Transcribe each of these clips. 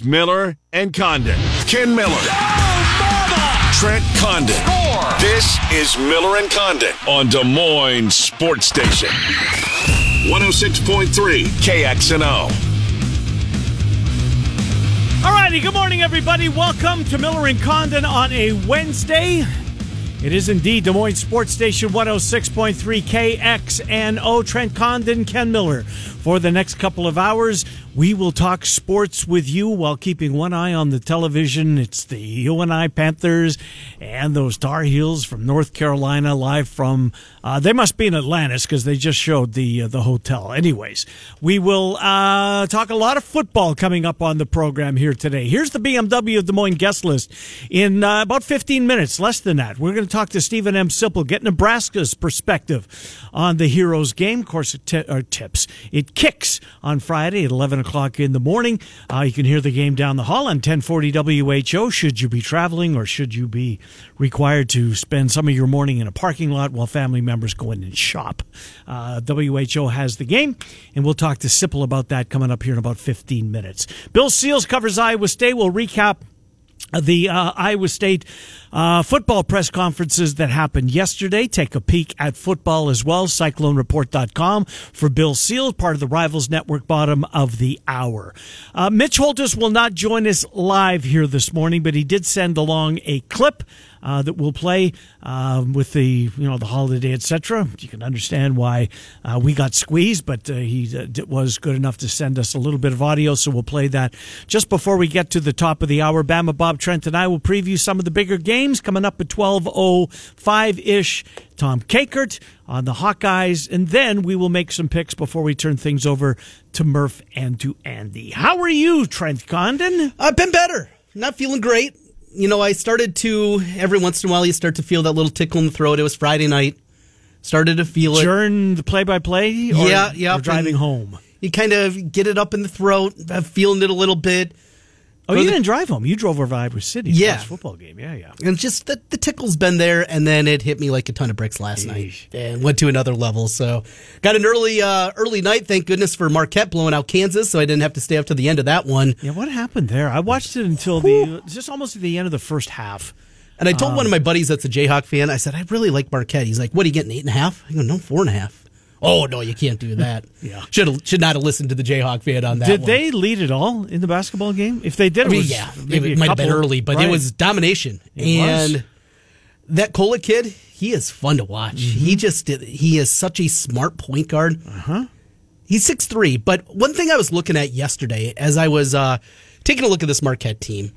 is Miller and Condon. Ken Miller. Trent Condon. This is Miller and Condon on Des Moines Sports Station. 106.3 KXNO. All righty, good morning, everybody. Welcome to Miller and Condon on a Wednesday. It is indeed Des Moines Sports Station 106.3 KXNO. Trent Condon, Ken Miller. For the next couple of hours, we will talk sports with you while keeping one eye on the television. It's the UNI Panthers and those Tar Heels from North Carolina live from, uh, they must be in Atlantis because they just showed the, uh, the hotel. Anyways, we will uh, talk a lot of football coming up on the program here today. Here's the BMW of Des Moines guest list in uh, about 15 minutes, less than that. We're going to talk to Steven M. Sipple, get Nebraska's perspective on the Heroes game. Of course, t- tips. It kicks on Friday at 11 o'clock in the morning. Uh, you can hear the game down the hall on 1040 WHO. Should you be traveling or should you be required to spend some of your morning in a parking lot while family members go in and shop? Uh, WHO has the game, and we'll talk to Sipple about that coming up here in about 15 minutes. Bill Seals covers Iowa State. We'll recap the uh, Iowa State uh, football press conferences that happened yesterday. Take a peek at football as well. CycloneReport.com for Bill Seal, part of the Rivals Network, bottom of the hour. Uh, Mitch Holthus will not join us live here this morning, but he did send along a clip uh, that will play uh, with the you know the holiday etc. You can understand why uh, we got squeezed, but uh, he uh, was good enough to send us a little bit of audio, so we'll play that just before we get to the top of the hour. Bama Bob Trent and I will preview some of the bigger games coming up at twelve oh five ish. Tom Kakert on the Hawkeyes, and then we will make some picks before we turn things over to Murph and to Andy. How are you, Trent Condon? I've been better. Not feeling great you know, I started to every once in a while you start to feel that little tickle in the throat. It was Friday night. Started to feel it during the play-by-play. yeah, yeah. Driving home. You kind of get it up in the throat, uh, feeling it a little bit. Oh, you didn't drive home. You drove over Iowa City. Yeah, football game. Yeah, yeah. And just the, the tickle's been there, and then it hit me like a ton of bricks last Eesh. night, and went to another level. So got an early uh, early night. Thank goodness for Marquette blowing out Kansas, so I didn't have to stay up to the end of that one. Yeah, what happened there? I watched it until the just almost at the end of the first half. And I told um, one of my buddies that's a Jayhawk fan. I said I really like Marquette. He's like, "What are you getting eight and a half?" I go, "No, four and a half." Oh no, you can't do that. yeah, should should not have listened to the Jayhawk fan on that. Did one. they lead at all in the basketball game? If they did, I mean, was yeah, it might have been early, but right. it was domination. It and was. that Kolek kid, he is fun to watch. Mm-hmm. He just did, he is such a smart point guard. Uh huh. He's six three. But one thing I was looking at yesterday as I was uh, taking a look at this Marquette team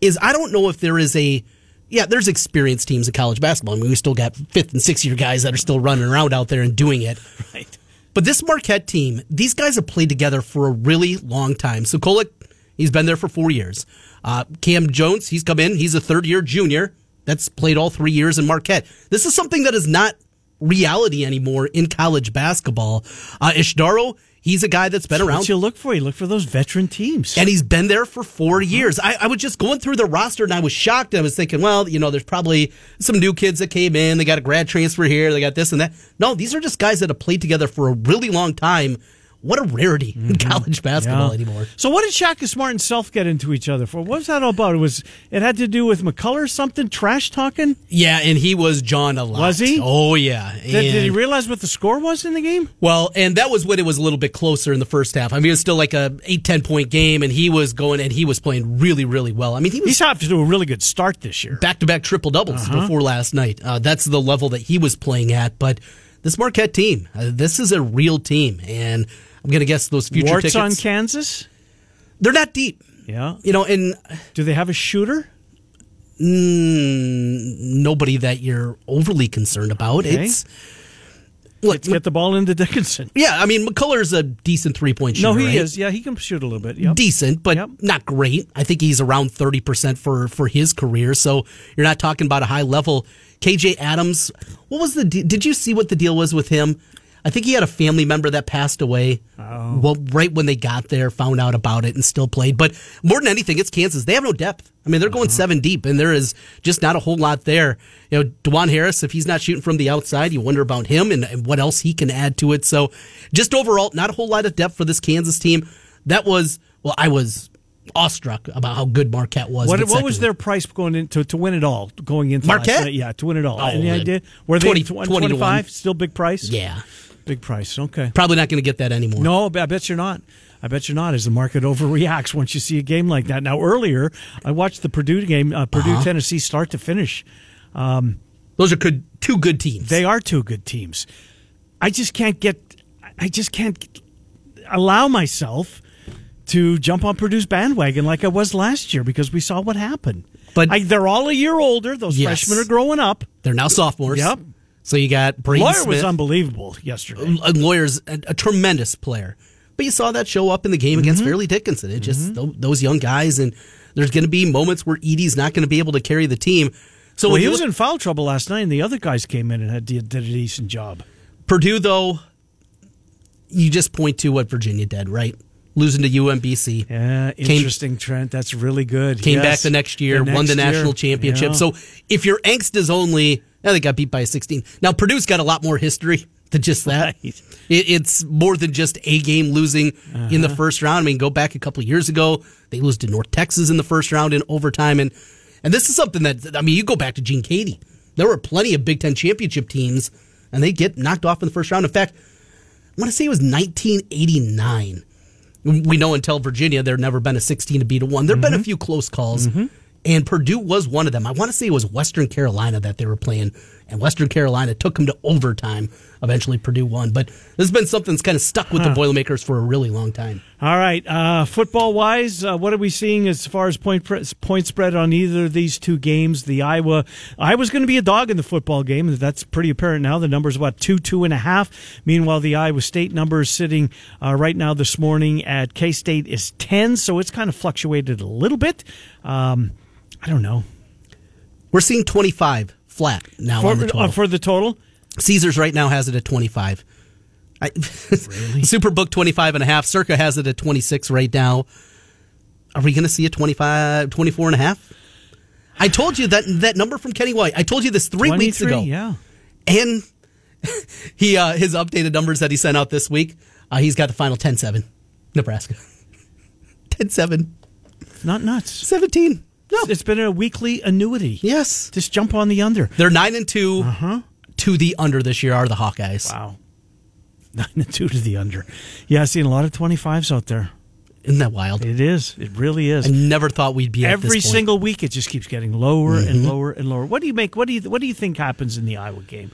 is I don't know if there is a yeah, there's experienced teams in college basketball. I mean, we still got fifth and sixth year guys that are still running around out there and doing it. Right. But this Marquette team, these guys have played together for a really long time. So Kolek, he's been there for four years. Uh, Cam Jones, he's come in. He's a third year junior that's played all three years in Marquette. This is something that is not reality anymore in college basketball. Uh, Ighodaro, He's a guy that's been that's around. What you look for? You look for those veteran teams, and he's been there for 4 uh-huh. years. I, I, was just going through the roster, and I was shocked. I was thinking, well, you know, there's probably some new kids that came in. They got a grad transfer here. They got this and that. No, these are just guys that have played together for a really long time what a rarity mm-hmm. in college basketball yeah. anymore. So, what did Shaka Smart and Self get into each other for? What was that all about? It was it had to do with McCullar something trash talking? Yeah, and he was John a lot. Was he? Oh yeah. Did, did, he realize what the score was in the game? Well, and that was when it was a little bit closer in the first half. I mean, it was still like a 8-10 point game, and he was going and he was playing really, really well. I mean, he was he's off to a really good start this year. Back to back triple doubles uh-huh. before last night. Uh, that's the level that he was playing at, but. This Marquette team, uh, this is a real team, and I'm going to guess those future Warts tickets. on Kansas? They're not deep. Yeah. You know, and. Do they have a shooter? Mm, nobody that you're overly concerned about. Okay. It's. Let's get the ball into Dickinson. Yeah, I mean McCullar's a decent three point shooter. No, he right? is. Yeah, he can shoot a little bit. Yep. Decent, but yep. not great. I think he's around thirty percent for for his career. So you're not talking about a high level. KJ Adams, what was the? De- did you see what the deal was with him? I think he had a family member that passed away. Oh. Well, right when they got there, found out about it and still played. But more than anything, it's Kansas. They have no depth. I mean, they're going uh-huh. seven deep, and there is just not a whole lot there. You know, Dajuan Harris, if he's not shooting from the outside, you wonder about him and, and what else he can add to it. So, just overall, not a whole lot of depth for this Kansas team. That was well, I was awestruck about how good Marquette was. What, what was their price going into to win it all? Going into last Marquette? night? yeah, to win it all. Oh, Any idea? Were they 20 tw- 20 25? one. Still big price? Yeah, Big price. Okay. probably not going to get that anymore. No, I bet you're not. I bet you're not. As the market overreacts once you see a game like that. Now, earlier I watched the Purdue game, uh, Purdue Uh-huh. Tennessee, start to finish. Those are good, two good teams. They are two good teams. I just can't get. I just can't allow myself to jump on Purdue's bandwagon like I was last year because we saw what happened. But- I, they're all a year older. Those Yes. freshmen are growing up. They're now sophomores. Yep. So you got Brady Loyer Smith. was unbelievable yesterday. a Loyer's a, a tremendous player. But you saw that show up in the game against Mm-hmm. Fairleigh Dickinson. It just tho- those young guys, and there's going to be moments where Edey's not going to be able to carry the team. So Well, he was look- in foul trouble last night, and the other guys came in and had, did, a decent job. Purdue, though, you just point to what Virginia did, right? Losing to UMBC. Yeah, Came- interesting, Trent. That's really good. Came Yes. back the next year, won the next year. national championship. Yeah. So if your angst is only, yeah, they got beat by 16. Now Purdue's got a lot more history than just that. Right. It, it's more than just a game losing in the uh-huh. first round. I mean, go back a couple of years ago, they lose to North Texas in the first round in overtime, and and this is something that I mean, you go back to Gene Keady. There were plenty of Big Ten championship teams, and they get knocked off in the first round. In fact, I want to say it was 1989 we know until Virginia, there never been a 16 to beat a one. There have been a mm-hmm. few close calls, mm-hmm. And Purdue was one of them. I want to say it was Western Carolina that they were playing, and Western Carolina took them to overtime. Eventually, Purdue won. But this has been something that's kind of stuck with the Boilermakers for a really long time. All right, uh, football wise, uh, what are we seeing as far as point pre- point spread on either of these two games? The Iowa Iowa's going to be a dog in the football game. That's pretty apparent now. The number's about two two and a half. Meanwhile, the Iowa State number is sitting uh, right now this morning at K State is ten, so it's kind of fluctuated a little bit. Um, I don't know We're seeing 25 flat now for, on the uh, total. for the total. Caesars right now has it at 25. I, Superbook 25 and a half. Circa has it at 26 right now. Are we going to see a 25, 24 and a half? I told you that that number from Kenny White. I told you this three weeks ago. yeah. And he uh, his updated numbers that he sent out this week, uh, he's got the final 10-7, Nebraska. 10-7, Not nuts. 17. No. It's been a weekly annuity. Yes. Just jump on the under. They're 9 and 2 to the under this year are the Hawkeyes. Wow. Nine and two to the under. Yeah, I've seen a lot of 25s out there. Isn't that wild? It is. It really is. I never thought we'd be at Every this point. single week, it just keeps getting lower Mm-hmm. and lower and lower. What do you make? What do you What do you think happens in the Iowa game?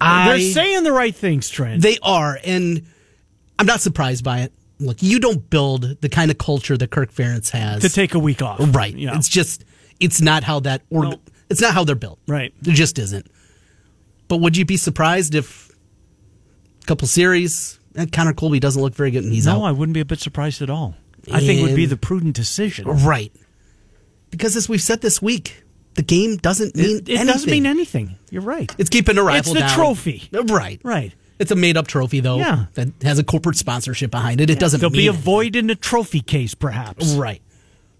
I- They're saying the right things, Trent. They are, and I'm not surprised by it. Look, you don't build the kind of culture that Kirk Ferentz has to take a week off, right. Yeah. It's just it's not how that or No. it's not how they're built. Right. It just isn't. But would you be surprised if a couple series and Connor Colby doesn't look very good and he's no, out? I wouldn't be a bit surprised at all. I think it would be the prudent decision. right. Because as we've said this week, the game doesn't mean It, it doesn't mean anything. You're right. It's keeping a rival It's the down. trophy. Right. Right. It's a made up trophy though Yeah. that has a corporate sponsorship behind it. It doesn't There'll be a void in the trophy case, perhaps. Right.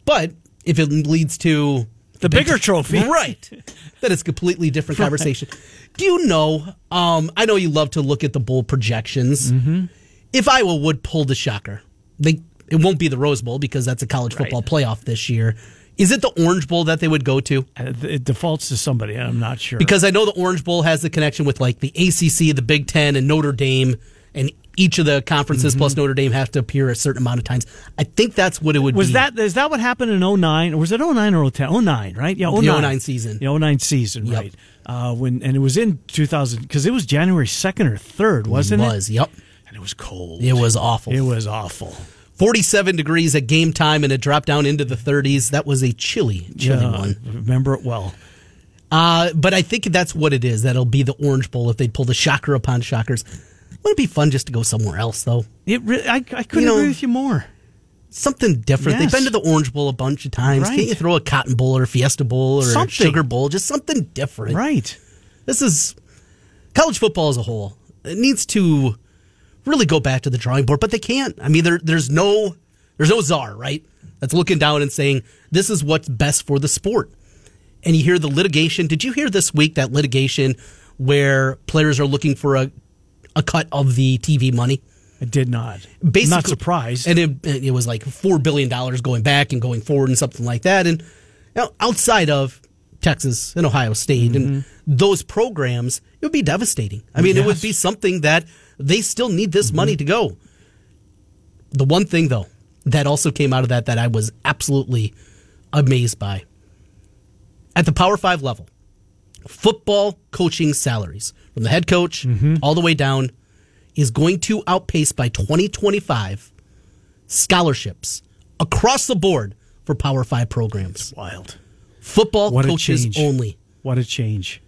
But if it leads to The bigger trophy. right, that is a completely different conversation. Do you know? Um, I know you love to look at the bowl projections. Mm-hmm. If Iowa would pull the shocker, they it won't be the Rose Bowl because that's a college Right. football playoff this year. Is it the Orange Bowl that they would go to? Uh, It defaults to somebody. I'm not sure. Because I know the Orange Bowl has the connection with like the ACC, the Big Ten, and Notre Dame, and each of the conferences plus Notre Dame have to appear a certain amount of times. I think that's what it would Was be. that is that what happened in 09 or was it 09 or 010? 09, right? Yeah, 09. 09 season. The 09 season, Yep. right. Uh, when and it was in 2000 cuz it was January 2nd or 3rd, wasn't it? was? Yep. And it was cold. It was awful. It was awful. 47 degrees at game time and it dropped down into the 30s. That was a chilly, chilly Yeah, one. Remember it well. Uh, but I think that's what it is. That'll be the Orange Bowl if they pull the shocker upon shockers. Wouldn't it be fun just to go somewhere else, though? It re- I, I couldn't You know, agree with you more. Something different. Yes. They've been to the Orange Bowl a bunch of times. Right. Can't you throw a Cotton Bowl or a Fiesta Bowl or a Something. Sugar Bowl? Just something different. Right. This is college football as a whole. It needs to really go back to the drawing board, but they can't. I mean, there, there's no there's no czar, right? That's looking down and saying this is what's best for the sport. And you hear the litigation. Did you hear this week that litigation where players are looking for a a cut of the TV money? I did not. Basically, not surprised. And it, it was like four billion dollars going back and going forward and something like that. And you know, outside of Texas and Ohio State and Mm-hmm. those programs, it would be devastating. I mean, it would be something that they still need this money mm-hmm. to go. The one thing though that also came out of that that I was absolutely amazed by at the Power Five level, football coaching salaries from the head coach mm-hmm. all the way down is going to outpace by 2025 scholarships across the board for Power Five programs. Wild. Football What coaches only. What a change.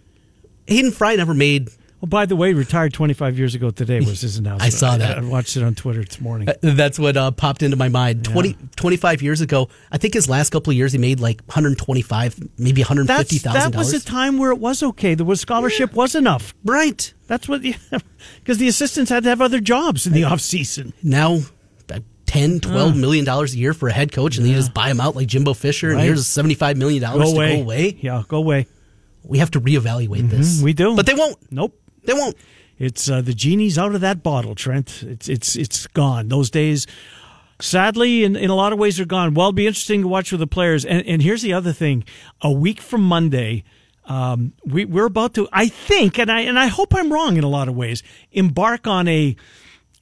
Hayden Fry never made. Well, by the way, retired 25 years ago today was his announcement. I saw that. I, watched it on Twitter this morning. Uh, that's what uh, popped into my mind. 20, 25 years ago, I think his last couple of years he made like 125, maybe That's, 150,000 that was a time where it was okay. The scholarship was enough. right. That's what, because the assistants had to have other jobs in the off season. Now, about 10, 12 million dollars a year for a head coach, and then you just buy him out like Jimbo Fisher, and here's 75 million dollars Go to away. go away. Yeah, go away. We have to reevaluate this. Mm-hmm, we do. but they won't. Nope. They won't. It's uh, the genie's out of that bottle, Trent. It's it's it's gone. Those days, sadly, in, in a lot of ways, are gone. Well, it'll be interesting to watch with the players. And and here's the other thing: a week from Monday, um, we we're about to, I think, and I and I hope I'm wrong in a lot of ways, embark on a.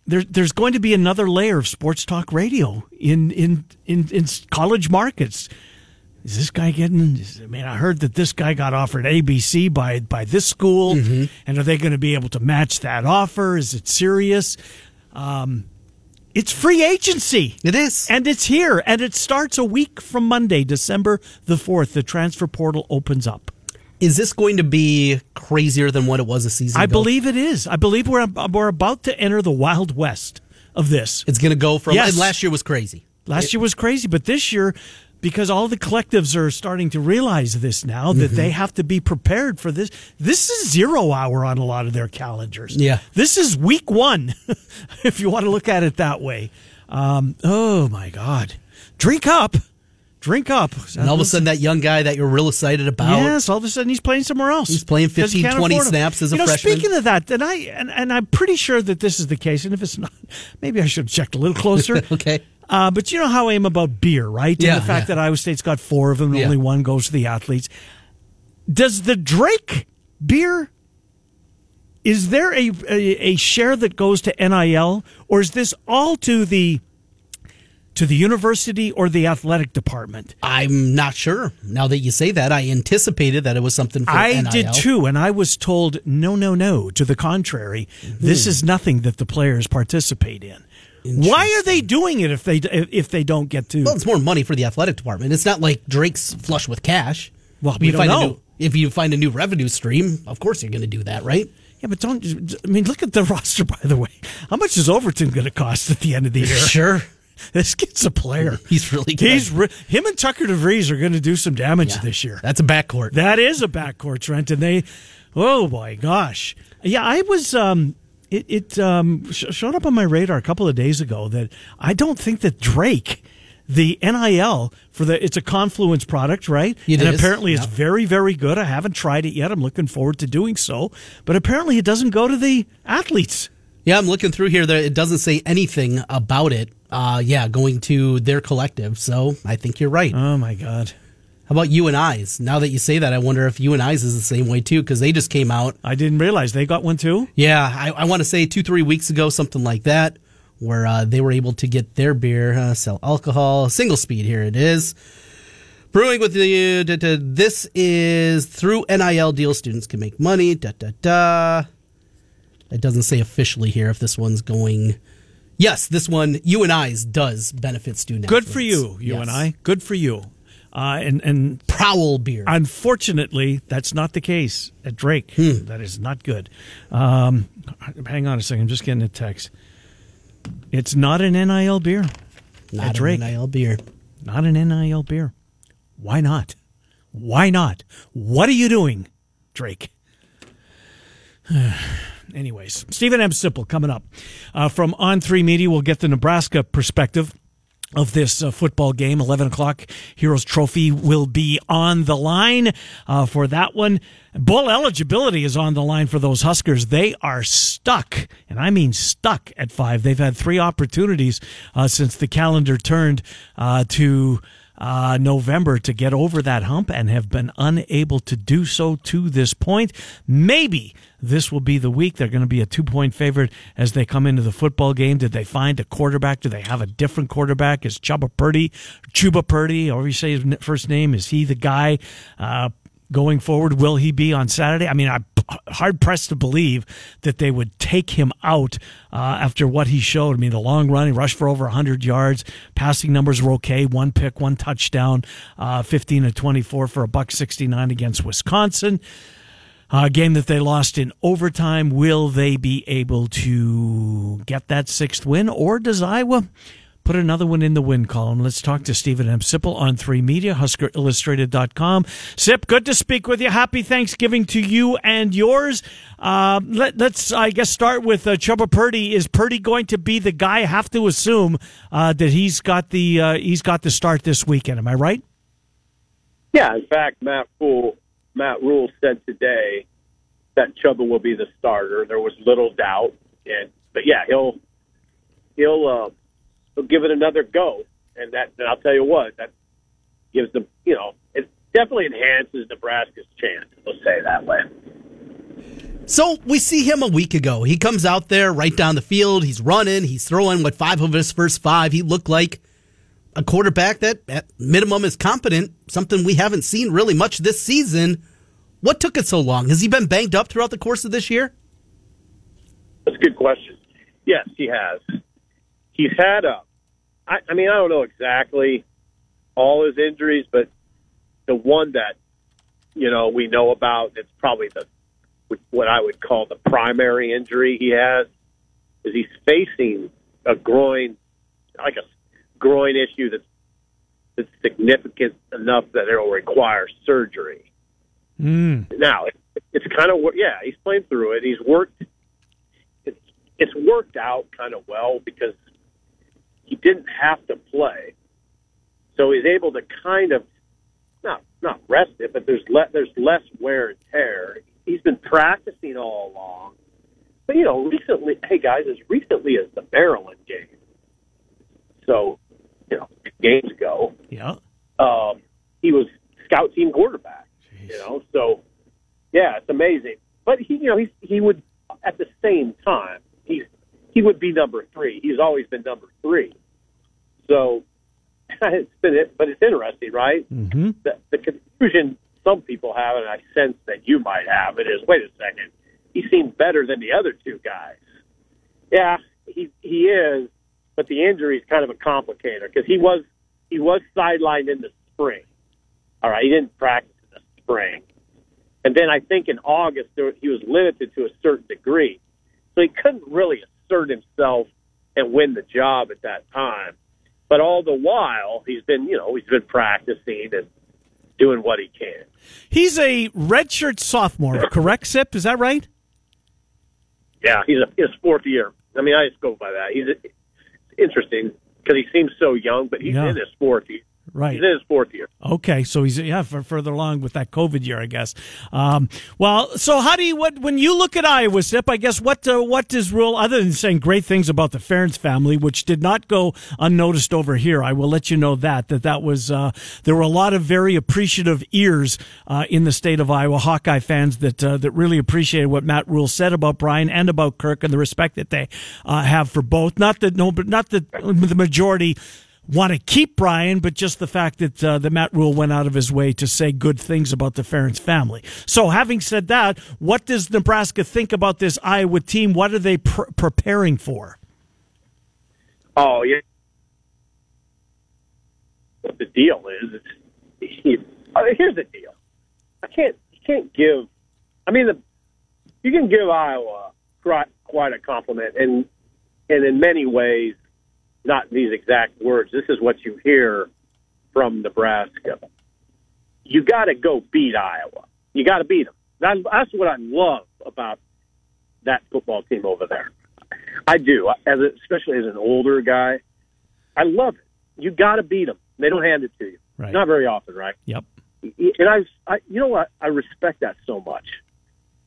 There, there's going to be another layer of sports talk radio in in in, in college markets. Is this guy getting? I mean, I heard that this guy got offered ABC by by this school, and are they going to be able to match that offer? Is it serious? Um, it's free agency. It is. And it's here, and it starts a week from Monday, December the 4th. The transfer portal opens up. Is this going to be crazier than what it was a season I ago? believe it is. I believe we're, we're about to enter the Wild West of this. It's going to go from. Yes. last year was crazy. Last year was crazy, but this year, because all the collectives are starting to realize this now, that they have to be prepared for this. This is zero hour on a lot of their calendars. Yeah. This is week one, if you want to look at it that way. Um, oh, my God. Drink up. Drink up. And all of a sudden, that young guy that you're real excited about. Yes, all of a sudden he's playing somewhere else. He's playing he 15, can't 20 afford 'em. snaps as a you know, freshman. Speaking of that, and I and, and I'm pretty sure that this is the case. And if it's not, maybe I should have checked a little closer. Okay. Uh, but you know how I am about beer, right? Yeah, and the fact yeah. that Iowa State's got four of them, and Yeah. only one goes to the athletes. Does the Drake beer? Is there a, a a share that goes to NIL, or is this all to the to the university or the athletic department? I'm not sure. Now that you say that, I anticipated that it was something for I NIL. did too, and I was told no, no, no. To the contrary, this is nothing that the players participate in. Why are they doing it if they if they don't get to? Well, it's more money for the athletic department. It's not like Drake's flush with cash. Well, If we you don't find know. A new, if you find a new revenue stream, of course you're going to do that, right? Yeah, but don't. I mean, look at the roster. By the way, how much is Overton going to cost at the end of the year? Sure. This kid's a player. He's really good. He's re- him and Tucker DeVries are going to do some damage Yeah. this year. That's a backcourt. That is a backcourt, Trent, and they. Oh my gosh! Yeah, I was. Um, it it um, sh- showed up on my radar a couple of days ago that I don't think that Drake, the NIL for the it's a Confluence product, right? It and is, apparently it's very very good. I haven't tried it yet. I'm looking forward to doing so. But apparently it doesn't go to the athletes. Yeah, I'm looking through here. There, it doesn't say anything about it. Uh, yeah, going to their collective. So I think you're right. Oh my god! How about UNI's? Now that you say that, I wonder if UNI's is the same way too, because they just came out. I didn't realize they got one too. Yeah, I, I want to say two, three weeks ago, something like that, where uh, they were able to get their beer, uh, sell alcohol, single speed. Here it is. Brewing with the da, da, this is through NIL deal. Students can make money. Da da da. It doesn't say officially here if this one's going. Yes, this one UNI's does benefit students. Good for you, you Yes. and I. Good for you. Uh, and and Prowl beer. Unfortunately, that's not the case at Drake. Hmm. That is not good. Um, hang on a second. I'm just getting a text. It's not an NIL beer. Not at an Drake. NIL beer. Not an NIL beer. Why not? Why not? What are you doing, Drake? Anyways, Steven M. Sipple coming up uh, from On Three Media. We'll get the Nebraska perspective of this uh, football game. 11 o'clock Heroes Trophy will be on the line uh, for that one. Bowl eligibility is on the line for those Huskers. They are stuck, and I mean stuck at five. They've had three opportunities uh, since the calendar turned uh, to uh, November to get over that hump and have been unable to do so to this point. Maybe this will be the week. They're going to be a two point favorite as they come into the football game. Did they find a quarterback? Do they have a different quarterback? Is Chubba Purdy, Chubba Purdy, or you say his first name? Is he the guy? Uh, going forward? Will he be on Saturday? I mean, I'm hard pressed to believe that they would take him out uh, after what he showed. I mean, the long run, he rushed for over 100 yards. Passing numbers were okay. One pick, one touchdown, uh, 15 to 24 for a buck 69 against Wisconsin. A game that they lost in overtime. Will they be able to get that sixth win, or does Iowa put another one in the win column. Let's talk to Steven M. Sipple on 3 Media, HuskerIllustrated.com. Sip, good to speak with you. Happy Thanksgiving to you and yours. Uh, let, us I guess, start with uh, Chubba Purdy. Is Purdy going to be the guy? I have to assume uh, that he's got the uh, he's got the start this weekend. Am I right? Yeah. In fact, Matt Rhule Matt Rhule said today that Chubba will be the starter. There was little doubt, and but yeah, he'll he'll uh, he'll give it another go. And that, and I'll tell you what, that gives them, you know, it definitely enhances Nebraska's chance. Let's say that way. So we see him a week ago. He comes out there right down the field. He's running. He's throwing what five of his first five. He looked like a quarterback that at minimum is competent. Something we haven't seen really much this season. What took it so long? Has he been banged up throughout the course of this year? That's a good question. Yes, he has. He's had a I, I mean, I don't know exactly all his injuries, but the one that you know we know about that's probably the what I would call the primary injury he has is he's facing a groin, like a groin issue that's that's significant enough that it will require surgery. Mm. Now it, it's kind of yeah, he's playing through it. He's worked. It's it's worked out kind of well because he didn't have to play, so he's able to kind of not not rest it, but there's le- there's less wear and tear. He's been practicing all along, but you know, recently, hey guys, as recently as the Maryland game, so you know, games ago, yeah, um, he was scout team quarterback. Jeez. You know, so yeah, it's amazing. But he, you know, he he would at the same time he would be number three. He's always been number three. So it's been, it, but it's interesting, right? Mm-hmm. The, the confusion some people have, and I sense that you might have, it is. Wait a second, he seemed better than the other two guys. Yeah, he he is, but the injury is kind of a complicator because he was he was sidelined in the spring. All right, he didn't practice in the spring, and then I think in August there, he was limited to a certain degree, so he couldn't really assert himself and win the job at that time. But all the while, he's been, you know, he's been practicing and doing what he can. He's a redshirt sophomore, correct, Sip? Is that right? Yeah, he's a, his fourth year. I mean, I just go by that. He's a, interesting because he seems so young, but he's yeah. in his fourth year. Right. He's in his fourth year. Okay, so he's yeah for, further along with that COVID year, I guess. Um, well, so how do you what when you look at Iowa Sip? I guess what uh, what does Rhule other than saying great things about the Ferentz family, which did not go unnoticed over here. I will let you know that that that was uh, there were a lot of very appreciative ears uh, in the state of Iowa, Hawkeye fans that uh, that really appreciated what Matt Rhule said about Brian and about Kirk and the respect that they uh, have for both. Not that no, but not that the majority want to keep Brian, but just the fact that uh, the Matt Rhule went out of his way to say good things about the Ferentz family. So, having said that, what does Nebraska think about this Iowa team? What are they pr- preparing for? Oh yeah, what the deal is? He, uh, here's the deal. I can't you can't give. I mean, the, you can give Iowa quite, quite a compliment, and and in many ways not these exact words. This is what you hear from Nebraska. You got to go beat Iowa. You got to beat them. That, that's what I love about that football team over there. I do, as a, especially as an older guy. I love it you got to beat them. They don't hand it to you. Right. Not very often, right? Yep. And I, I, you know what? I respect that so much,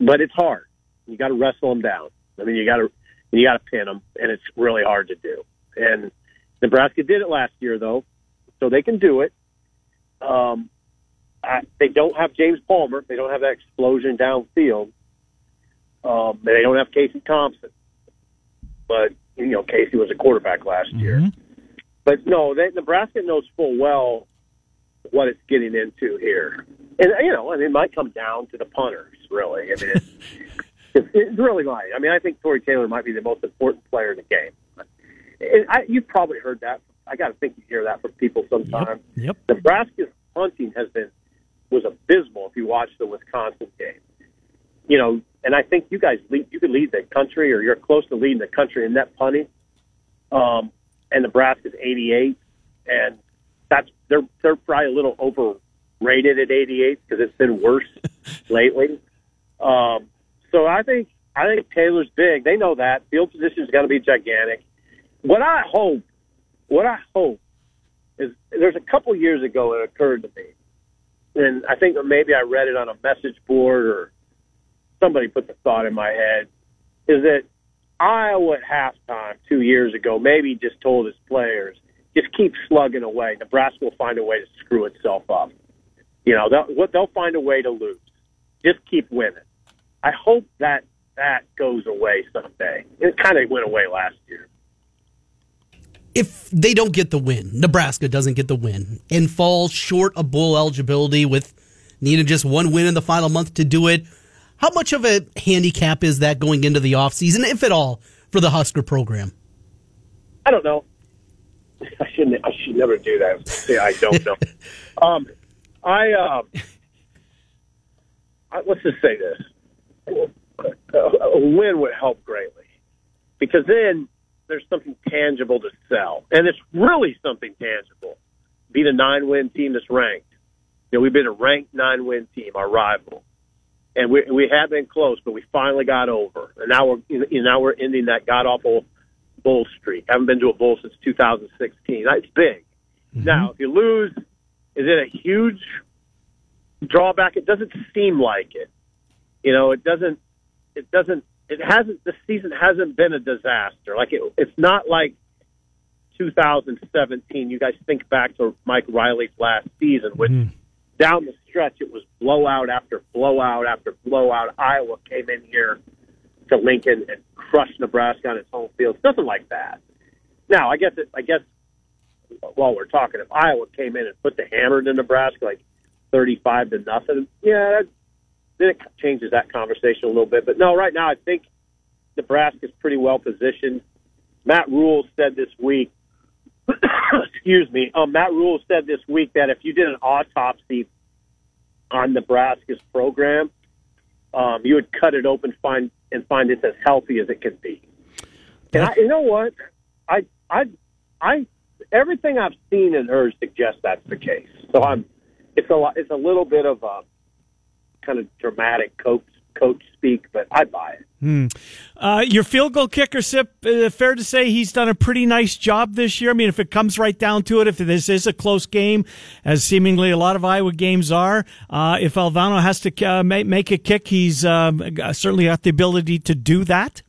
but it's hard. You got to wrestle them down. I mean, you got to, you got to pin them, and it's really hard to do. And Nebraska did it last year, though, so they can do it. Um, I, they don't have James Palmer. They don't have that explosion downfield. Um, they don't have Casey Thompson. But you know, Casey was a quarterback last year. But no, they, Nebraska knows full well what it's getting into here, and you know, and it might come down to the punters. Really, I mean, it's, it, it really might. I mean, I think Tory Taylor might be the most important player in the game. And I, you've probably heard that. I got to think you hear that from people sometimes. Yep. Nebraska's punting has been was abysmal if you watch the Wisconsin game. You know, and I think you guys lead, you could lead the country, or you're close to leading the country in net punting. Um, and Nebraska's 88, and that's they're they're probably a little overrated at 88 because it's been worse lately. Um, so I think I think Taylor's big. They know that field position is going to be gigantic. What I hope, what I hope, is there's a couple years ago it occurred to me, and I think maybe I read it on a message board or somebody put the thought in my head, is that Iowa at halftime two years ago maybe just told his players, just keep slugging away. Nebraska will find a way to screw itself up. You know, they'll, they'll find a way to lose. Just keep winning. I hope that that goes away someday. It kind of went away last year. If they don't get the win, Nebraska doesn't get the win, and falls short of bowl eligibility with needing just one win in the final month to do it, how much of a handicap is that going into the offseason, if at all, for the Husker program? I don't know. I shouldn't. I should never do that. Say I don't know. um, I, uh, I let's just say this: a win would help greatly because then there's something tangible to sell, and it's really something tangible. Beat a nine-win team that's ranked. You know, we've been a ranked nine-win team, our rival, and we we have been close, but we finally got over, and now we're you know, now we're ending that god awful bowl streak. Haven't been to a bowl since 2016. That's big. Mm-hmm. Now, if you lose, is it a huge drawback? It doesn't seem like it. You know, it doesn't. It doesn't. It hasn't. the season hasn't been a disaster. Like it, it's not like 2017. You guys think back to Mike Riley's last season, which hmm. down the stretch it was blowout after blowout after blowout. Iowa came in here to Lincoln and crushed Nebraska on its home field. It's nothing like that. Now, I guess it, I guess while we're talking, if Iowa came in and put the hammer to Nebraska like thirty-five to nothing, yeah, then it changes that conversation a little bit. But no, right now I think Nebraska's pretty well positioned. Matt Rhule said this week. excuse me. Um, Matt Rhule said this week that if you did an autopsy on Nebraska's program, um, you would cut it open, find and find it's as healthy as it can be. And I, you know what? I, I, I, everything I've seen and heard suggests that's the case. So I'm, it's a it's a little bit of a kind of dramatic coach coach speak, but I buy it. Uh, your field goal kicker, Sip, uh, fair to say he's done a pretty nice job this year. I mean, if it comes right down to it, if this is a close game, as seemingly a lot of Iowa games are, uh, if Alvano has to uh, make, make a kick, he's uh, certainly got the ability to do that.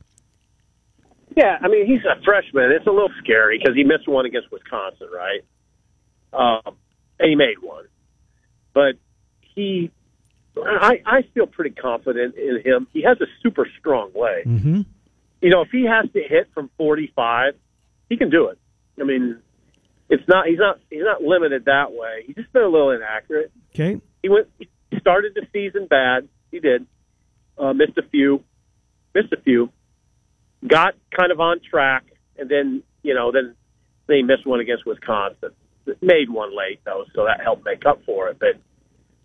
Yeah, I mean he's a freshman. It's a little scary because he missed one against Wisconsin, right? Um, and he made one, but he, I, I feel pretty confident in him. He has a super strong leg. Mm-hmm. You know, if he has to hit from forty-five, he can do it. I mean, it's not he's not he's not limited that way. He's just been a little inaccurate. Okay. He went he started the season bad. He did. Uh, missed a few. Missed a few. Got kind of on track, and then you know then they missed one against Wisconsin. Made one late though, so that helped make up for it. But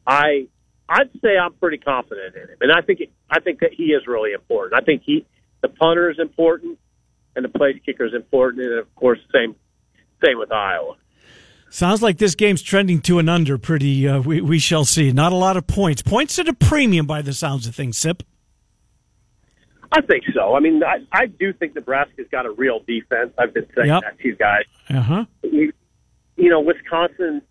I I'd say I'm pretty confident in him, and I think it, I think that he is really important. I think he the punter is important, and the place kicker is important, and of course same same with Iowa. Sounds like this game's trending to an under. Pretty, uh, we we shall see. Not a lot of points. Points at a premium by the sounds of things. Sip. I think so. I mean, I, I do think Nebraska's got a real defense. I've been saying Yep. that to you guys. Uh huh. You, you know, Wisconsin,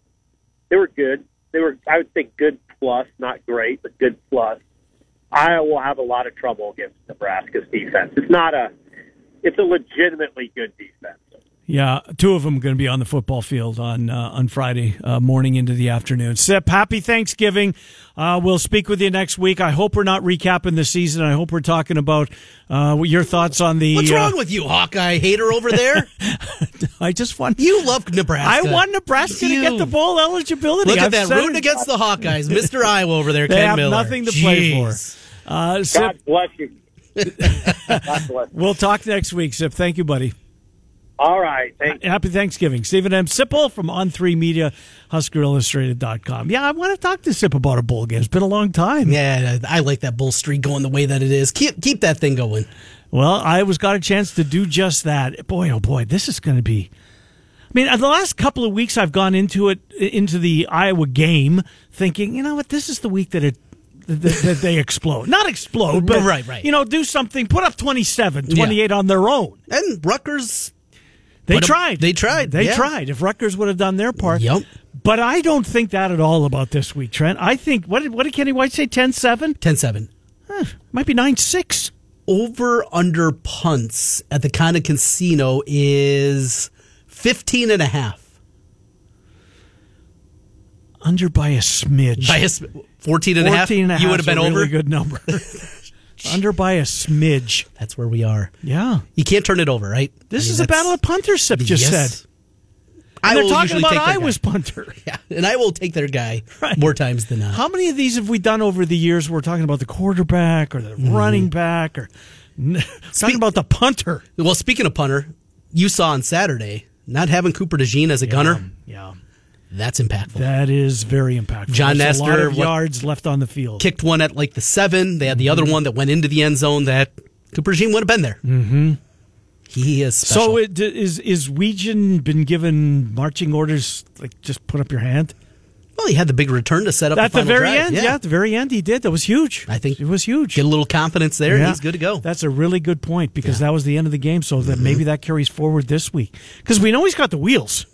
they were good. They were, I would say, good plus, not great, but good plus. Iowa will have a lot of trouble against Nebraska's defense. It's not a, it's a legitimately good defense. Yeah, two of them are going to be on the football field on uh, on Friday uh, morning into the afternoon. Sip, happy Thanksgiving. Uh, we'll speak with you next week. I hope we're not recapping the season. I hope we're talking about uh, your thoughts on the. What's uh, wrong with you, Hawkeye hater over there? I just want you love Nebraska. I want Nebraska You- to get the bowl eligibility. Look at I've that said rooting it. against the Hawkeyes, Mister Iowa over there. They Ken have Miller. nothing to play for. Uh, Sip, God bless you. God bless. we'll talk next week. Sip, thank you, buddy. All right. Thank you. Happy Thanksgiving. Steven M. Sipple from On3 Media, HuskerIllustrated.com. Yeah, I want to talk to Sip about a bowl game. It's been a long time. Yeah, I like that bull streak going the way that it is. Keep keep that thing going. Well, I was got a chance to do just that. Boy, oh boy, this is going to be. I mean, the last couple of weeks I've gone into it, into the Iowa game, thinking, you know what, this is the week that it. That, that they explode. Not explode, but Right, right. you know, do something, put up 27, 28 on their own. And Rutgers, They Put up- um, tried. they tried, They yeah. tried. If Rutgers would have done their part. Yep. But I don't think that at all about this week, Trent. I think, what did, what did Kenny White say? 10 7? 10-7. Might be 9 6. Over under punts at the Conda Casino is 15 and a half. Under by a smidge. By a, s- 14 and a half. 14 and a half. You would have been a over. really good number. Under by a smidge. That's where we are. Yeah. You can't turn it over, right? This I mean, is a battle of punters, Sip just Yes. said. I And they're talking about Iowa's guy. punter. Yeah, and I will take their guy Right. more times than not. How many of these have we done over the years? We're talking about the quarterback or the Mm-hmm. running back or talking about the punter. Well, speaking of punter, you saw on Saturday not having Cooper DeJean as a gunner. Yeah. That's impactful. That is very impactful. John That's a lot Nestor, of what- yards left on the field. Kicked one at like the seven. They had the other Mm-hmm. one that went into the end zone that Cooper would have been there. Mm-hmm. He is special. So it, is is Wetjen been given marching orders like just put up your hand? well, he had the big return to set up At the, the very drive. end, yeah. at the very end he did. That was huge. I think it was huge. Get a little confidence there, and he's good to go. That's a really good point because that was the end of the game. So that maybe that carries forward this week because we know he's got the wheels.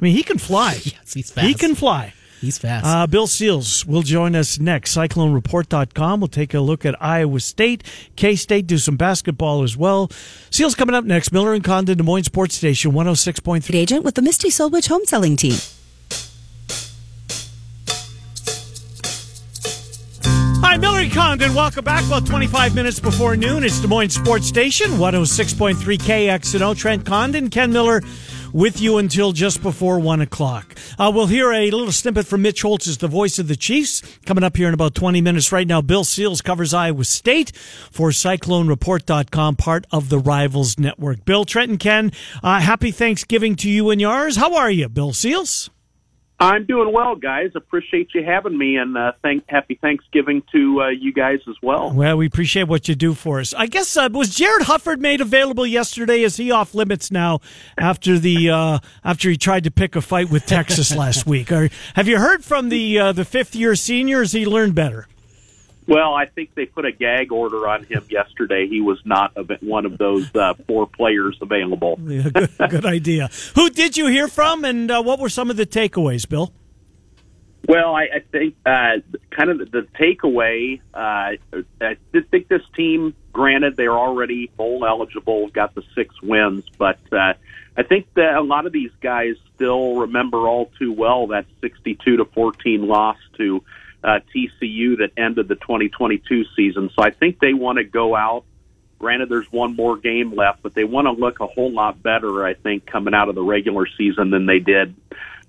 I mean, he can fly. Yes, he's fast. He can fly. He's fast. Uh, Bill Seals will join us next. CycloneReport.com. We'll take a look at Iowa State, K State, do some basketball as well. Seals coming up next. Miller and Condon, Des Moines Sports Station 106.3. agent with the Misty Solwich home selling team. Hi, Miller and Condon. Welcome back. Well, 25 minutes before noon. It's Des Moines Sports Station 106.3 KXNO. Trent Condon, Ken Miller with you until just before 1 o'clock. Uh, we'll hear a little snippet from Mitch Holthus, as the voice of the Chiefs, coming up here in about 20 minutes. Right now, Bill Seals covers Iowa State for CycloneReport.com, part of the Rivals Network. Bill, Trent, and Ken, uh, happy Thanksgiving to you and yours. How are you, Bill Seals? I'm doing well, guys. Appreciate you having me, and uh, thank happy Thanksgiving to uh, you guys as well. Well, we appreciate what you do for us. I guess uh, was Jared Hufford made available yesterday? Is he off limits now after the uh, after he tried to pick a fight with Texas last week? Or have you heard from the uh, the fifth year senior? Has he learned better? Well, I think they put a gag order on him yesterday. He was not one of those uh, four players available. Yeah, good, good idea. Who did you hear from, and uh, what were some of the takeaways, Bill? Well, I, I think uh, kind of the, takeaway. Uh, I think this team, granted, they're already bowl eligible, got the six wins, but uh, I think that a lot of these guys still remember all too well that 62 to 14 loss to uh, TCU that ended the 2022 season. So I think they want to go out. Granted, there's one more game left, but they want to look a whole lot better. I think coming out of the regular season than they did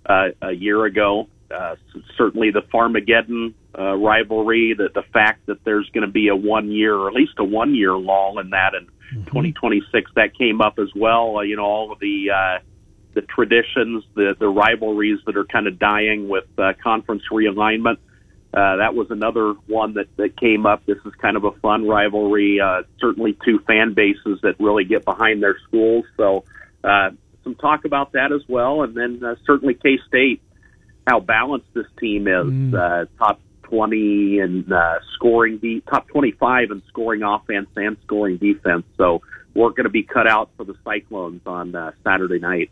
uh, a year ago. Uh, certainly, the Farmageddon uh, rivalry, the the fact that there's going to be a one year, or at least a one year lull in that in 2026, that came up as well. Uh, you know, all of the uh, the traditions, the the rivalries that are kind of dying with uh, conference realignment. Uh, that was another one that, that came up. This is kind of a fun rivalry. Uh, certainly, two fan bases that really get behind their schools. So, uh, some talk about that as well. And then uh, certainly K State, how balanced this team is. Uh, top 20 in uh, scoring, de- top 25 in scoring offense and scoring defense. So, we're going to be cut out for the Cyclones on uh, Saturday night.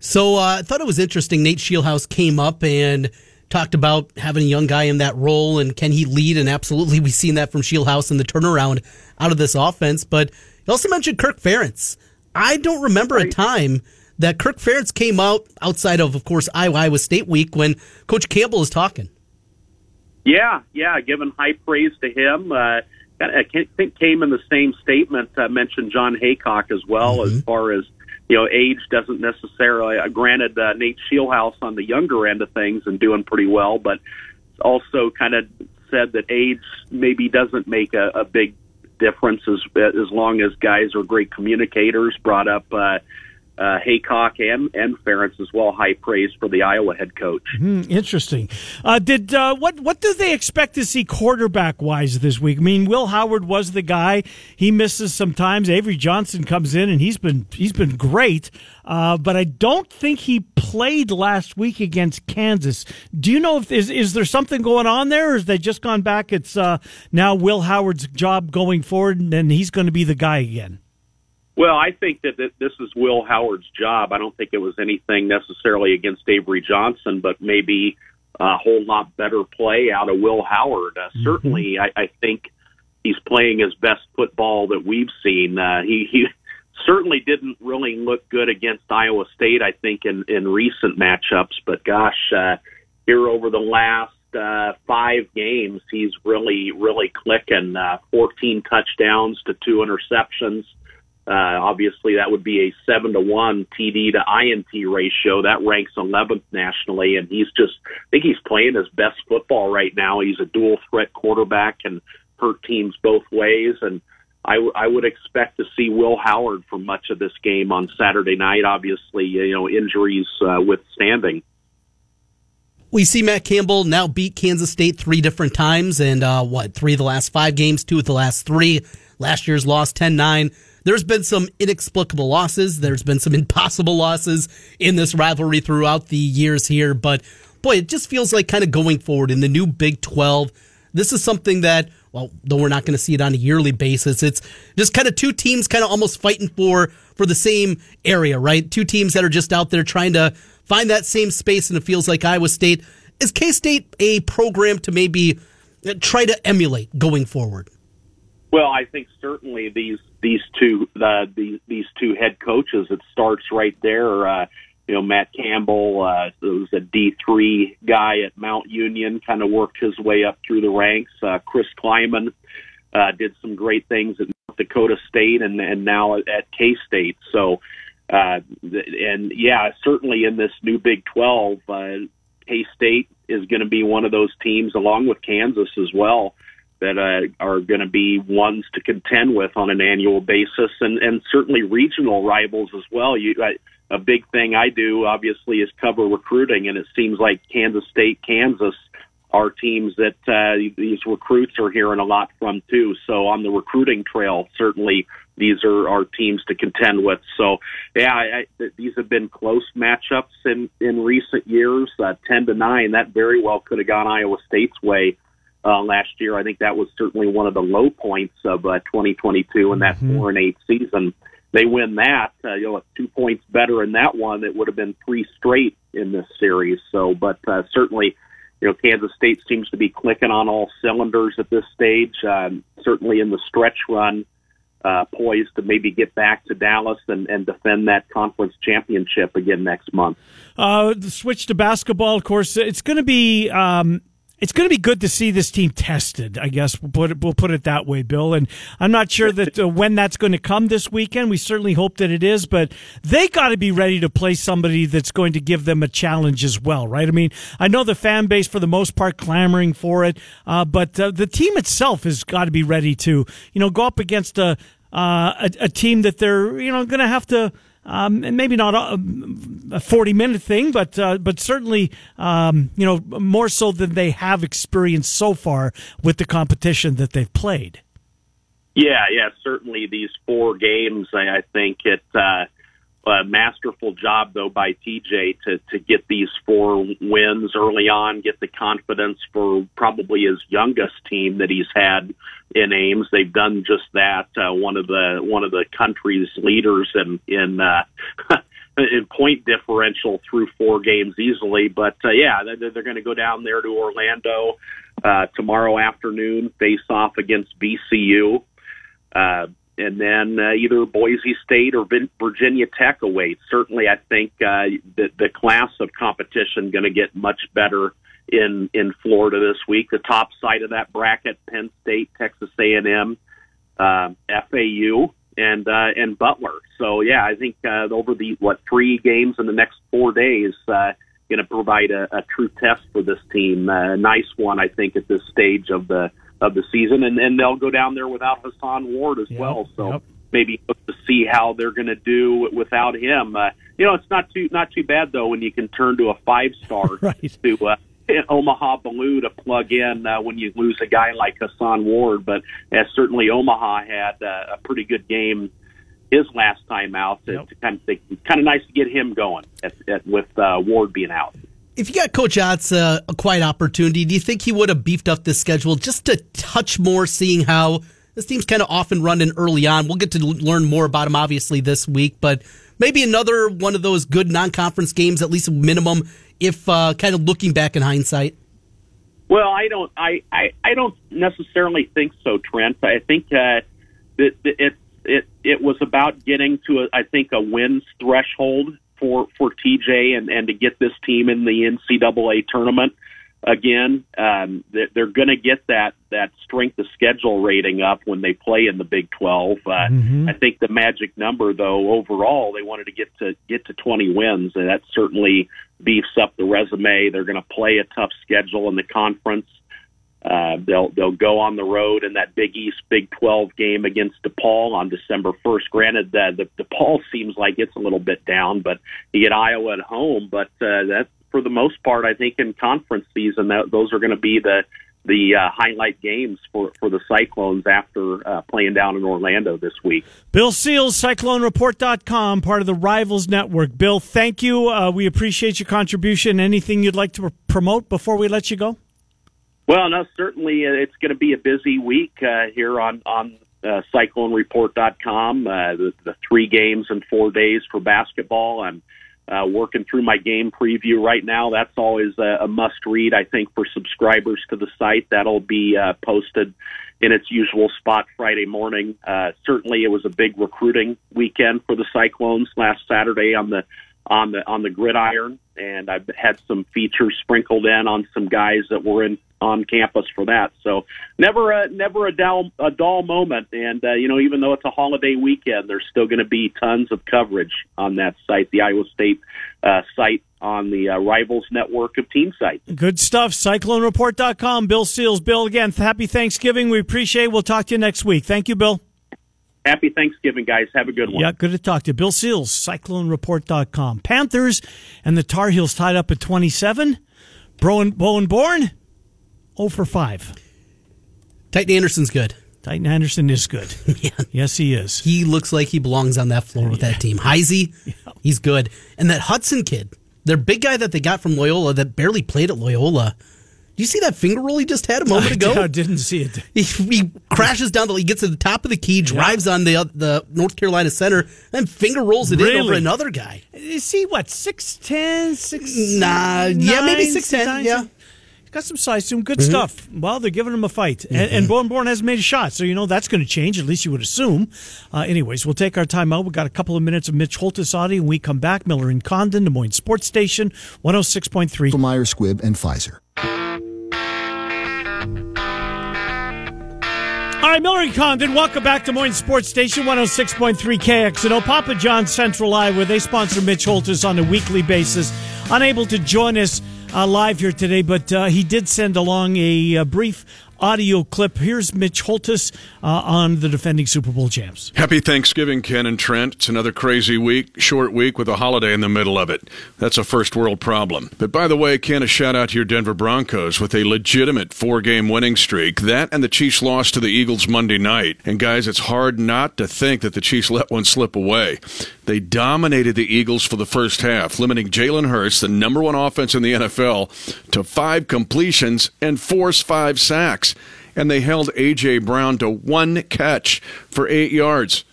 So uh, I thought it was interesting. Nate Scheelhaase came up and talked about having a young guy in that role and can he lead? And absolutely, we've seen that from Scheelhaase and the turnaround out of this offense. But he also mentioned Kirk Ferentz. I don't remember a time that Kirk Ferentz came out outside of, of course, Iowa, Iowa State week when Coach Campbell is talking. Yeah, yeah, giving high praise to him. Uh, I think came in the same statement. Uh, mentioned Jon Heacock as well mm-hmm. as far as you know, age doesn't necessarily. Uh, granted, uh, Nate Scheelhaase on the younger end of things and doing pretty well, but also kind of said that age maybe doesn't make a, a big difference as as long as guys are great communicators. Brought up uh, uh, Heacock and and Ferentz as well. High praise for the Iowa head coach. Mm, interesting. Uh, did uh, what what do they expect to see quarterback wise this week? I mean, Will Howard was the guy. He misses sometimes. Avery Johnson comes in and he's been he's been great. Uh, but I don't think he played last week against Kansas. Do you know if is is there something going on there, or is they just gone back? It's uh, now Will Howard's job going forward, and he's going to be the guy again. Well, I think that this is Will Howard's job. I don't think it was anything necessarily against Avery Johnson, but maybe a whole lot better play out of Will Howard. Uh, mm-hmm. Certainly, I, I think he's playing his best football that we've seen. Uh, he, he certainly didn't really look good against Iowa State, I think, in, in recent matchups. But gosh, uh, here over the last uh, five games, he's really, really clicking. Uh, 14 touchdowns to two interceptions. Uh, obviously, that would be a seven to one TD to INT ratio. That ranks 11th nationally, and he's just, I think he's playing his best football right now. He's a dual threat quarterback and hurt teams both ways. And I, I would expect to see Will Howard for much of this game on Saturday night. Obviously, you know, injuries uh, withstanding. We see Matt Campbell now beat Kansas State three different times, and uh, what, three of the last five games, two of the last three. Last year's loss 10 9 there's been some inexplicable losses. There's been some impossible losses in this rivalry throughout the years here. But boy, it just feels like kind of going forward in the new Big 12. This is something that, well, though we're not going to see it on a yearly basis, it's just kind of two teams kind of almost fighting for for the same area, right? Two teams that are just out there trying to find that same space, and it feels like Iowa State is K State a program to maybe uh, try to emulate going forward. Well, I think certainly these these two uh, these these two head coaches. It starts right there. Uh, you know, Matt Campbell uh, was a D three guy at Mount Union, kind of worked his way up through the ranks. Uh, Chris Klieman uh, did some great things at North Dakota State, and and now at K State. So, uh, and yeah, certainly in this new Big Twelve, uh, K State is going to be one of those teams, along with Kansas as well that uh, are going to be ones to contend with on an annual basis, and and certainly regional rivals as well. You, I, a big thing I do obviously is cover recruiting, and it seems like Kansas State, Kansas are teams that uh, these recruits are hearing a lot from too. So on the recruiting trail, certainly these are, are teams to contend with. So yeah, I, I, these have been close matchups in in recent years. Uh, Ten to nine, that very well could have gone Iowa State's way uh, last year. I think that was certainly one of the low points of uh, 2022 in that mm-hmm. four and eight season. They win that, uh, you know, two points better in that one. It would have been three straight in this series. So, but uh, certainly, you know, Kansas State seems to be clicking on all cylinders at this stage. Um, certainly in the stretch run, uh, poised to maybe get back to Dallas and, and defend that conference championship again next month. Uh, switch to basketball, of course. It's going to be um, it's going to be good to see this team tested. I guess we'll put it, we'll put it that way, Bill. And I'm not sure that uh, when that's going to come this weekend. We certainly hope that it is, but they got to be ready to play somebody that's going to give them a challenge as well, right? I mean, I know the fan base for the most part clamoring for it, uh, but uh, the team itself has got to be ready to, you know, go up against a uh, a, a team that they're you know going to have to um, and maybe not a, a, 40 minute thing, but uh, but certainly um, you know more so than they have experienced so far with the competition that they've played. Yeah, yeah, certainly these four games, I, I think it. Uh, a masterful job though by TJ to to get these four wins early on, get the confidence for probably his youngest team that he's had in Ames. They've done just that. Uh, one of the one of the country's leaders in in uh, in point differential through four games easily. But uh, yeah, they're, they're going to go down there to Orlando uh, tomorrow afternoon, face off against VCU. Uh, and then uh, either Boise State or Virginia Tech awaits. Certainly, I think uh, the, the class of competition going to get much better in in Florida this week. The top side of that bracket: Penn State, Texas A&M, uh, FAU, and uh, and Butler. So yeah, I think uh, over the what three games in the next four days. Uh, Going to provide a, a true test for this team. A nice one, I think, at this stage of the of the season, and then they'll go down there without Hason Ward as yep, well. So yep. maybe to see how they're going to do without him. Uh, you know, it's not too not too bad though when you can turn to a five star right. to uh, Omaha Biliew to plug in uh, when you lose a guy like Hason Ward. But uh, certainly Omaha had uh, a pretty good game his last time out. To, yep. to kind of kind of nice to get him going at, at, with uh, Ward being out if you got Coach Otz uh, a quiet opportunity, do you think he would have beefed up this schedule just to touch more, seeing how this team's kind of often running early on? We'll get to learn more about him obviously this week, but maybe another one of those good non-conference games, at least a minimum, if uh, kind of looking back in hindsight. Well, I don't, I, I, I don't necessarily think so, Trent. I think uh, that it, it, it was about getting to, a, I think, a wins threshold for for TJ and and to get this team in the NCAA tournament again. Um, they're, they're going to get that that strength of schedule rating up when they play in the Big Twelve. Uh, mm-hmm. I think the magic number, though, overall, they wanted to get to get to 20 wins, and that certainly beefs up the resume. They're going to play a tough schedule in the conference. Uh, they'll they'll go on the road in that Big East Big 12 game against DePaul on December 1st. Granted, that the DePaul seems like it's a little bit down, but you get Iowa at home. But uh, that, for the most part, I think in conference season, that, those are going to be the the uh, highlight games for, for the Cyclones after uh, playing down in Orlando this week. Bill Seals, CycloneReport.com, part of the Rivals Network. Bill, thank you. Uh, we appreciate your contribution. Anything you'd like to promote before we let you go? Well, no, certainly uh, it's going to be a busy week uh, here on on uh, CycloneReport.com. Uh, the, the three games in four days for basketball. I'm uh, working through my game preview right now. That's always a, a must read, I think, for subscribers to the site. That'll be uh, posted in its usual spot Friday morning. Uh, certainly, it was a big recruiting weekend for the Cyclones last Saturday on the on the on the gridiron, and I've had some features sprinkled in on some guys that were in on campus for that. So never a never a dull a dull moment. And uh, you know, even though it's a holiday weekend, there's still going to be tons of coverage on that site, the Iowa State uh, site on the uh, Rivals network of team sites. Good stuff. CycloneReport.com. Bill Seals. Bill, again, happy Thanksgiving. We appreciate. it. We'll talk to you next week. Thank you, Bill. Happy Thanksgiving, guys. Have a good one. Yeah, good to talk to you. Bill Seals, CycloneReport.com. Panthers and the Tar Heels tied up at 27. Bowen, Bowen Born 0 for 5. Tytan Anderson's good. Tytan Anderson is good. yeah. Yes, he is. He looks like he belongs on that floor with yeah. that team. Heisey, yeah. he's good. And that Hutson kid, their big guy that they got from Loyola that barely played at Loyola. Do you see that finger roll he just had a moment ago? I didn't see it. He, he crashes down the. He gets to the top of the key, drives yeah. on the uh, the North Carolina center, and finger rolls it really? in over another guy. Is he what six ten six? Nah, nine, yeah, maybe six ten. Yeah, got some size to him. Good mm-hmm. stuff. Well, they're giving him a fight. Mm-hmm. And, and Bowen Born hasn't made a shot, so you know that's going to change, at least you would assume. Uh, anyways, we'll take our time out. We've got a couple of minutes of Mitch Holthus audio. When we come back, Miller and Condon, Des Moines Sports Station, 106.3. Meyer, Squibb, and Pfizer. All right, Miller and Condon, welcome back to Des Moines Sports Station 106.3 KXNO. Papa John Central Iowa, they sponsor Mitch Holthus on a weekly basis. Unable to join us uh, live here today, but uh, he did send along a, a brief audio clip. Here's Mitch Holthus uh, on the defending Super Bowl champs. Happy Thanksgiving, Ken and Trent. It's another crazy week, short week with a holiday in the middle of it. That's a first world problem. But by the way, Ken, a shout out to your Denver Broncos with a legitimate four game winning streak. That and the Chiefs lost to the Eagles Monday night. And guys, it's hard not to think that the Chiefs let one slip away. They dominated the Eagles for the first half, limiting Jalen Hurts, the number one offense in the NFL, to five completions and forced five sacks. And they held A.J. Brown to one catch for eight yards.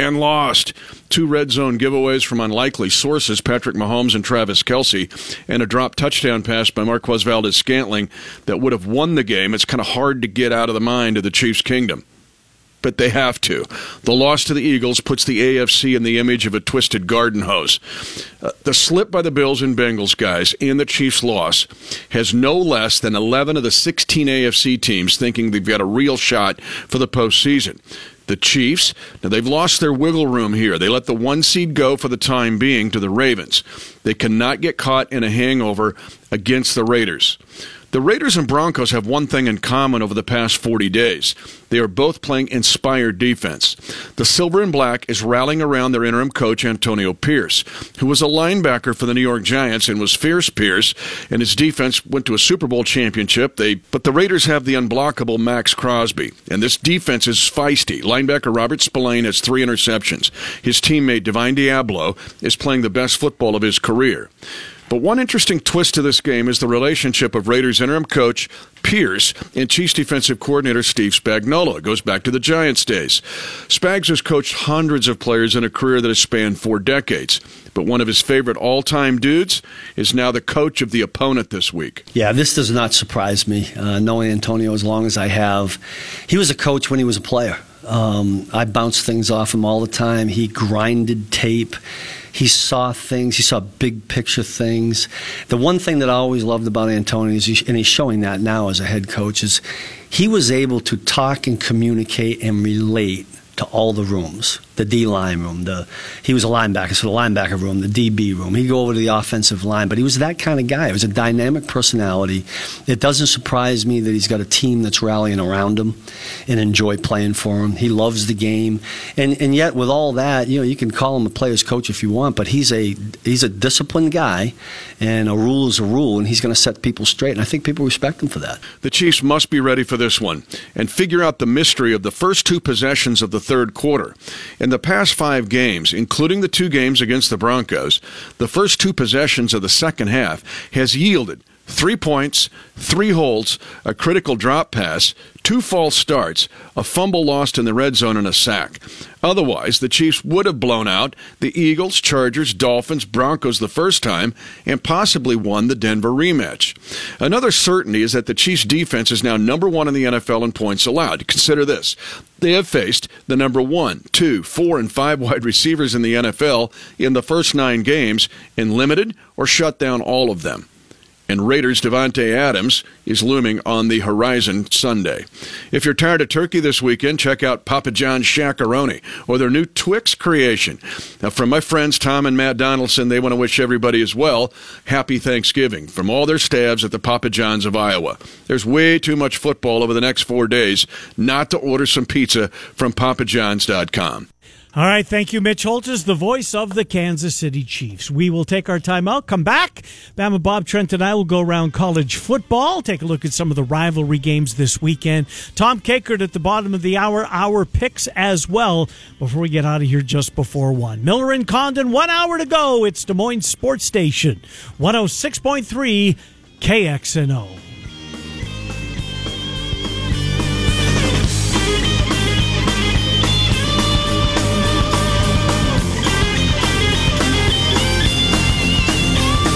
and lost. Two red zone giveaways from unlikely sources, Patrick Mahomes and Travis Kelce, and a drop touchdown pass by Marquez Valdes Scantling that would have won the game. It's kind of hard to get out of the mind of the Chiefs' kingdom but they have to. The loss to the Eagles puts the AFC in the image of a twisted garden hose. Uh, the slip by the Bills and Bengals guys and the Chiefs' loss has no less than 11 of the 16 AFC teams thinking they've got a real shot for the postseason. The Chiefs, now they've lost their wiggle room here. They let the one seed go for the time being to the Ravens. They cannot get caught in a hangover against the Raiders. The Raiders and Broncos have one thing in common over the past 40 days. They are both playing inspired defense. The Silver and Black is rallying around their interim coach, Antonio Pierce, who was a linebacker for the New York Giants and was fierce Pierce, and his defense went to a Super Bowl championship. They, but the Raiders have the unblockable Maxx Crosby, and this defense is feisty. Linebacker Robert Spillane has three interceptions. His teammate Divine Deablo, is playing the best football of his career. But one interesting twist to this game is the relationship of Raiders interim coach Pierce and Chiefs defensive coordinator Steve Spagnuolo. It goes back to the Giants days. Spags has coached hundreds of players in a career that has spanned four decades. But one of his favorite all time dudes is now the coach of the opponent this week. Yeah, this does not surprise me, uh, knowing Antonio as long as I have. He was a coach when he was a player. Um, I bounced things off him all the time. He grinded tape. He saw things. He saw big picture things. The one thing that I always loved about Antonio, is and he's showing that now as a head coach, is he was able to talk and communicate and relate to all the rooms the D line room, the he was a linebacker, so the linebacker room, the DB room. He'd go over to the offensive line, but he was that kind of guy. It was a dynamic personality. It doesn't surprise me that he's got a team that's rallying around him and enjoy playing for him. He loves the game, and and yet with all that, you know, you can call him a player's coach if you want, but he's a he's a disciplined guy, and a rule is a rule, and he's going to set people straight. And I think people respect him for that. The Chiefs must be ready for this one and figure out the mystery of the first two possessions of the third quarter. And in the past five games, including the two games against the Broncos, the first two possessions of the second half has yielded three points, three holds, a critical drop pass, two false starts, a fumble lost in the red zone, and a sack. Otherwise, the Chiefs would have blown out the Eagles, Chargers, Dolphins, Broncos the first time and possibly won the Denver rematch. Another certainty is that the Chiefs' defense is now number one in the NFL in points allowed. Consider this. They have faced the number one, two, four, and five wide receivers in the NFL in the first nine games and limited or shut down all of them and Raiders Davante Adams is looming on the horizon Sunday. If you're tired of turkey this weekend, check out Papa John's Shaq-a-Roni or their new Twix creation. Now, from my friends Tom and Matt Donaldson, they want to wish everybody as well happy Thanksgiving from all their staffs at the Papa John's of Iowa. There's way too much football over the next four days not to order some pizza from papajohns.com. All right, thank you, Mitch Holthus, the voice of the Kansas City Chiefs. We will take our time out, come back. Bama Bob Trent and I will go around college football, take a look at some of the rivalry games this weekend. Tom Kakert at the bottom of the hour, our picks as well, before we get out of here just before one. Miller and Condon, one hour to go. It's Des Moines Sports Station, 106.3 KXNO.